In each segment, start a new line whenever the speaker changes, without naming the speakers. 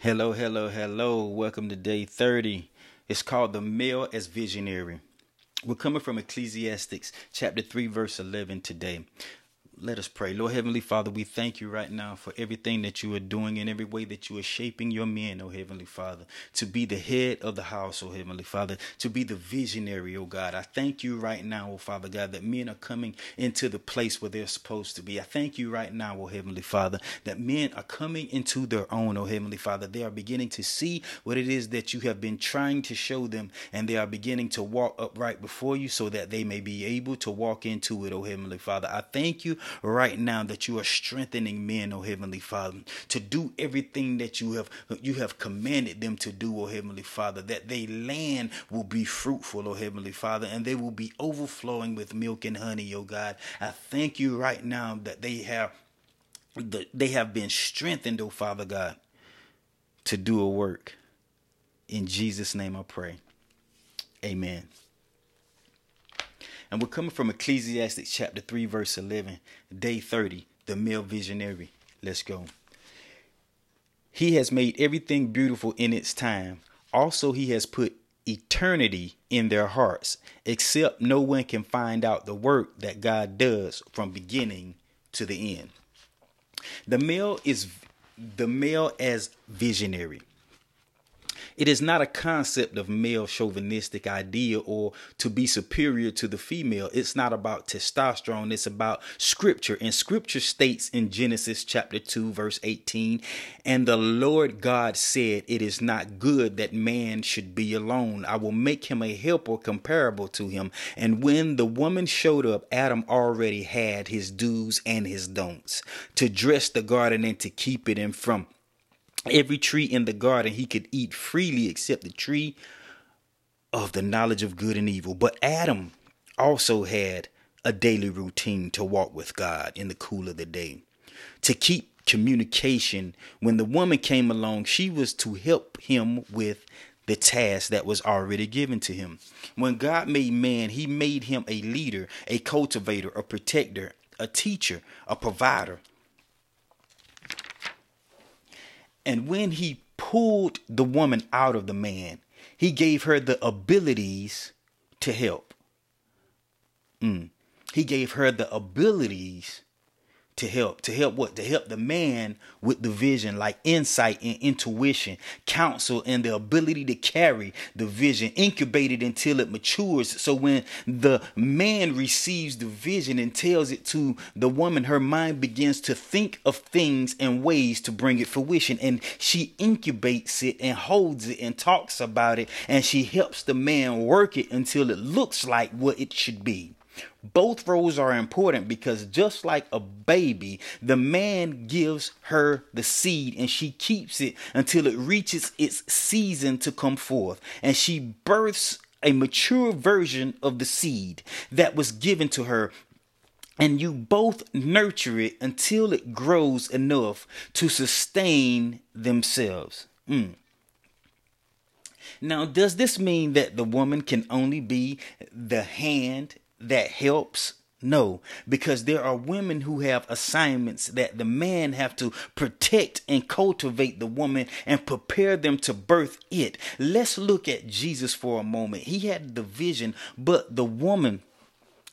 Hello, hello, hello. Welcome to day 30. It's called The Male as Visionary. We're coming from Ecclesiastes chapter 3, verse 11 today. Let us pray. Lord Heavenly Father, we thank you right now for everything that you are doing and every way that you are shaping your men, oh Heavenly Father, to be the head of the house, oh Heavenly Father, to be the visionary, oh God. I thank you right now, oh Father God, that men are coming into the place where they're supposed to be. I thank you right now, oh Heavenly Father, that men are coming into their own, oh Heavenly Father. They are beginning to see what it is that you have been trying to show them, and they are beginning to walk upright before you so that they may be able to walk into it, oh Heavenly Father. I thank you right now that you are strengthening men, oh Heavenly Father, to do everything that you have you have commanded them to do, oh Heavenly Father, that they land will be fruitful, oh Heavenly Father, and they will be overflowing with milk and honey, oh God. I thank you right now that they have the, they have been strengthened, oh Father God, to do a work. In Jesus' name I pray. Amen. And we're coming from Ecclesiastes chapter 3, verse 11, day 30, the male visionary. Let's go. He has made everything beautiful in its time. Also, he has put eternity in their hearts, except no one can find out the work that God does from beginning to the end. The male is the male as visionary. It is not a concept of male chauvinistic idea or to be superior to the female. It's not about testosterone. It's about scripture. And scripture states in Genesis chapter 2, verse 18, and the Lord God said, It is not good that man should be alone. I will make him a helper comparable to him. And when the woman showed up, Adam already had his do's and his don'ts to dress the garden and to keep it in from every tree in the garden he could eat freely except the tree of the knowledge of good and evil. But Adam also had a daily routine to walk with God in the cool of the day, to keep communication. When the woman came along, she was to help him with the task that was already given to him. When God made man, he made him a leader, a cultivator, a protector, a teacher, a provider. And when he pulled the woman out of the man, he gave her the abilities to help. Mm. He gave her the abilities to help to help what? To help the man with the vision like insight and intuition counsel and the ability to carry the vision incubated until it matures. So when the man receives the vision and tells it to the woman her mind begins to think of things and ways to bring it fruition. And she incubates it and holds it and talks about it. And she helps the man work it until it looks like what it should be both roles are important because just like a baby, the man gives her the seed and she keeps it until it reaches its season to come forth. And she births a mature version of the seed that was given to her and you both nurture it until it grows enough to sustain themselves. Mm. Now, does this mean that the woman can only be the hand that helps no, because there are women who have assignments that the man have to protect and cultivate the woman and prepare them to birth it. Let's look at Jesus for a moment. He had the vision, but the woman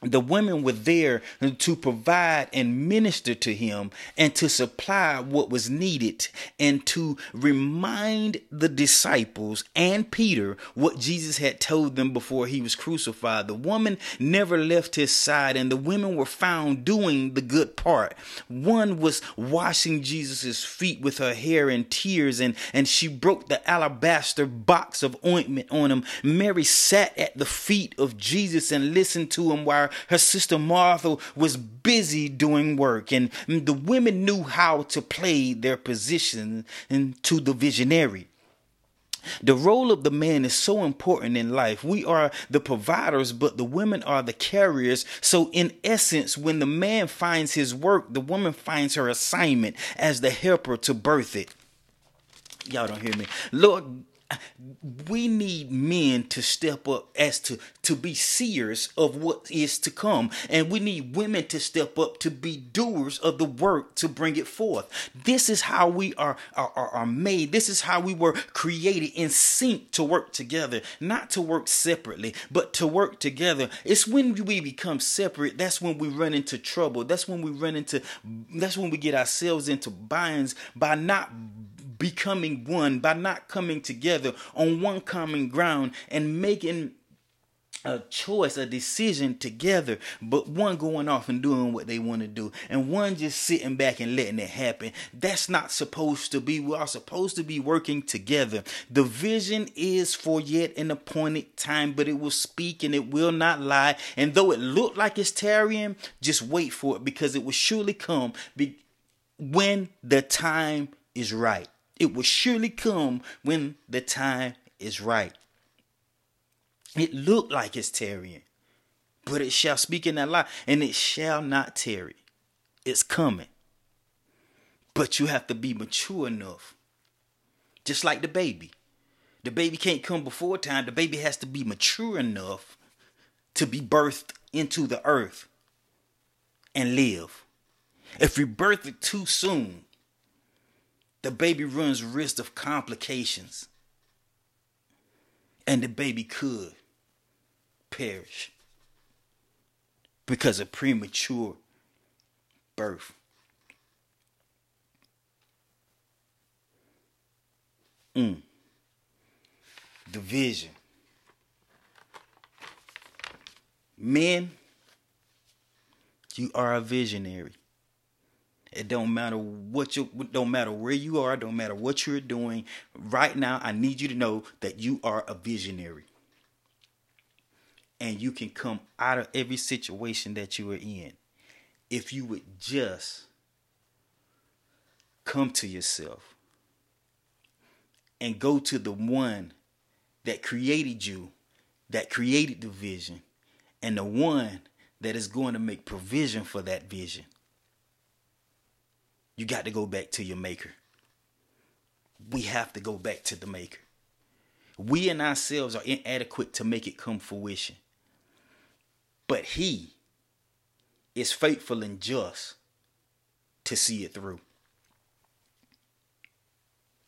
the women were there to provide and minister to him and to supply what was needed and to remind the disciples and Peter what Jesus had told them before he was crucified. The woman never left his side and the women were found doing the good part. One was washing Jesus's feet with her hair and tears and and she broke the alabaster box of ointment on him. Mary sat at the feet of Jesus and listened to him while her sister Martha was busy doing work, and the women knew how to play their position to the visionary. The role of the man is so important in life. We are the providers, but the women are the carriers. So, in essence, when the man finds his work, the woman finds her assignment as the helper to birth it. Y'all don't hear me. Lord we need men to step up as to to be seers of what is to come. And we need women to step up to be doers of the work to bring it forth. This is how we are are, are made. This is how we were created in sync to work together. Not to work separately but to work together. It's when we become separate that's when we run into trouble. That's when we run into that's when we get ourselves into binds by not becoming one, by not coming together on one common ground and making a choice, a decision together, but one going off and doing what they want to do, and one just sitting back and letting it happen. That's not supposed to be. We are supposed to be working together. The vision is for yet an appointed time, but it will speak and it will not lie. And though it looked like it's tarrying, just wait for it because it will surely come when the time is right. It will surely come when the time is right. It looked like it's tarrying, but it shall speak in that lie, and it shall not tarry. It's coming. But you have to be mature enough. Just like the baby. The baby can't come before time. The baby has to be mature enough to be birthed into the earth and live. If we birth it too soon, the baby runs risk of complications. And the baby could perish because of premature birth. Mm. Division. Men, you are a visionary. It don't matter what you don't matter where you are, don't matter what you're doing. Right now, I need you to know that you are a visionary. And you can come out of every situation that you are in if you would just come to yourself and go to the one that created you, that created the vision, and the one that is going to make provision for that vision you got to go back to your maker. We have to go back to the maker. We and ourselves are inadequate to make it come fruition. But he is faithful and just to see it through.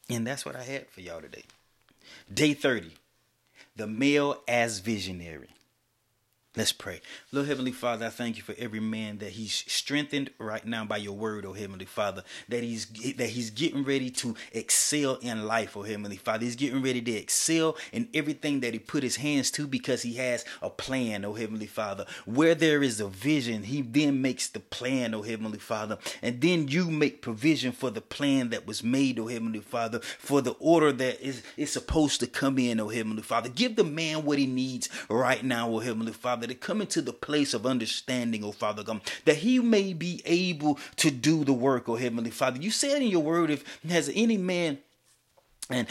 And that's what I had for y'all today. Day 30. The male as visionary. Let's pray. Lord Heavenly Father, I thank you for every man that he's strengthened right now by your word, oh Heavenly Father. That he's that he's getting ready to excel in life, oh Heavenly Father. He's getting ready to excel in everything that he put his hands to because he has a plan, oh Heavenly Father. Where there is a vision, he then makes the plan, oh Heavenly Father. And then you make provision for the plan that was made, oh Heavenly Father, for the order that is, is supposed to come in, oh Heavenly Father. Give the man what he needs right now, oh Heavenly Father to come into the place of understanding, oh Father God, that he may be able to do the work, oh Heavenly Father. You said in your word, if has any man and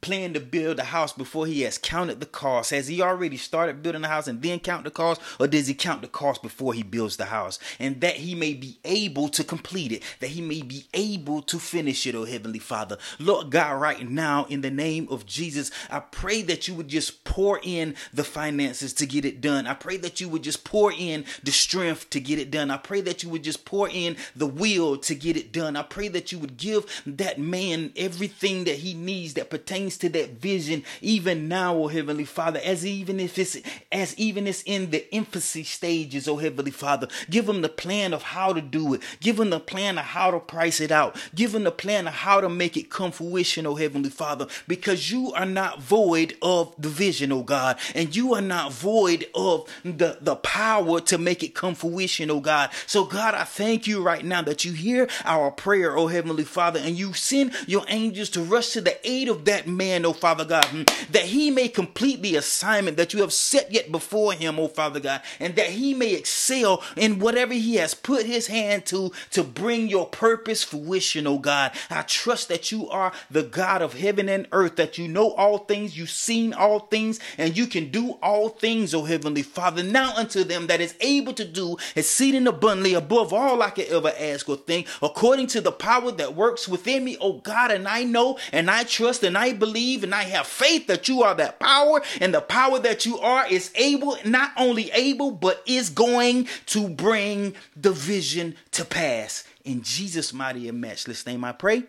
plan to build a house before he has counted the cost? Has he already started building the house and then count the cost, or does he count the cost before he builds the house? And that he may be able to complete it, that he may be able to finish it, oh Heavenly Father. Lord God, right now, in the name of Jesus, I pray that you would just pour in the finances to get it done. I pray that you would just pour in the strength to get it done. I pray that you would just pour in the will to get it done. I pray that you would give that man everything that he needs that pertains to that vision even now, oh Heavenly Father, as even if it's as even it's in the infancy stages, oh Heavenly Father. Give them the plan of how to do it. Give them the plan of how to price it out. Give them the plan of how to make it come fruition, oh Heavenly Father, because you are not void of the vision, oh God, and you are not void of the, the power to make it come fruition, oh God. So God, I thank you right now that you hear our prayer, oh Heavenly Father, and you send your angels to rush to the aid of that man, oh Father God, hmm, that he may complete the assignment that you have set yet before him, oh Father God, and that he may excel in whatever he has put his hand to to bring your purpose fruition, oh God. I trust that you are the God of heaven and earth, that you know all things, you've seen all things, and you can do all things, oh Heavenly Father. Now unto them that is able to do exceeding abundantly above all I could ever ask or think, according to the power that works within me, oh God, and I know and I I trust and I believe and I have faith that you are that power and the power that you are is able, not only able, but is going to bring the vision to pass. In Jesus' mighty and matchless name I pray.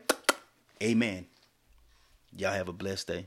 Amen. Y'all have a blessed day.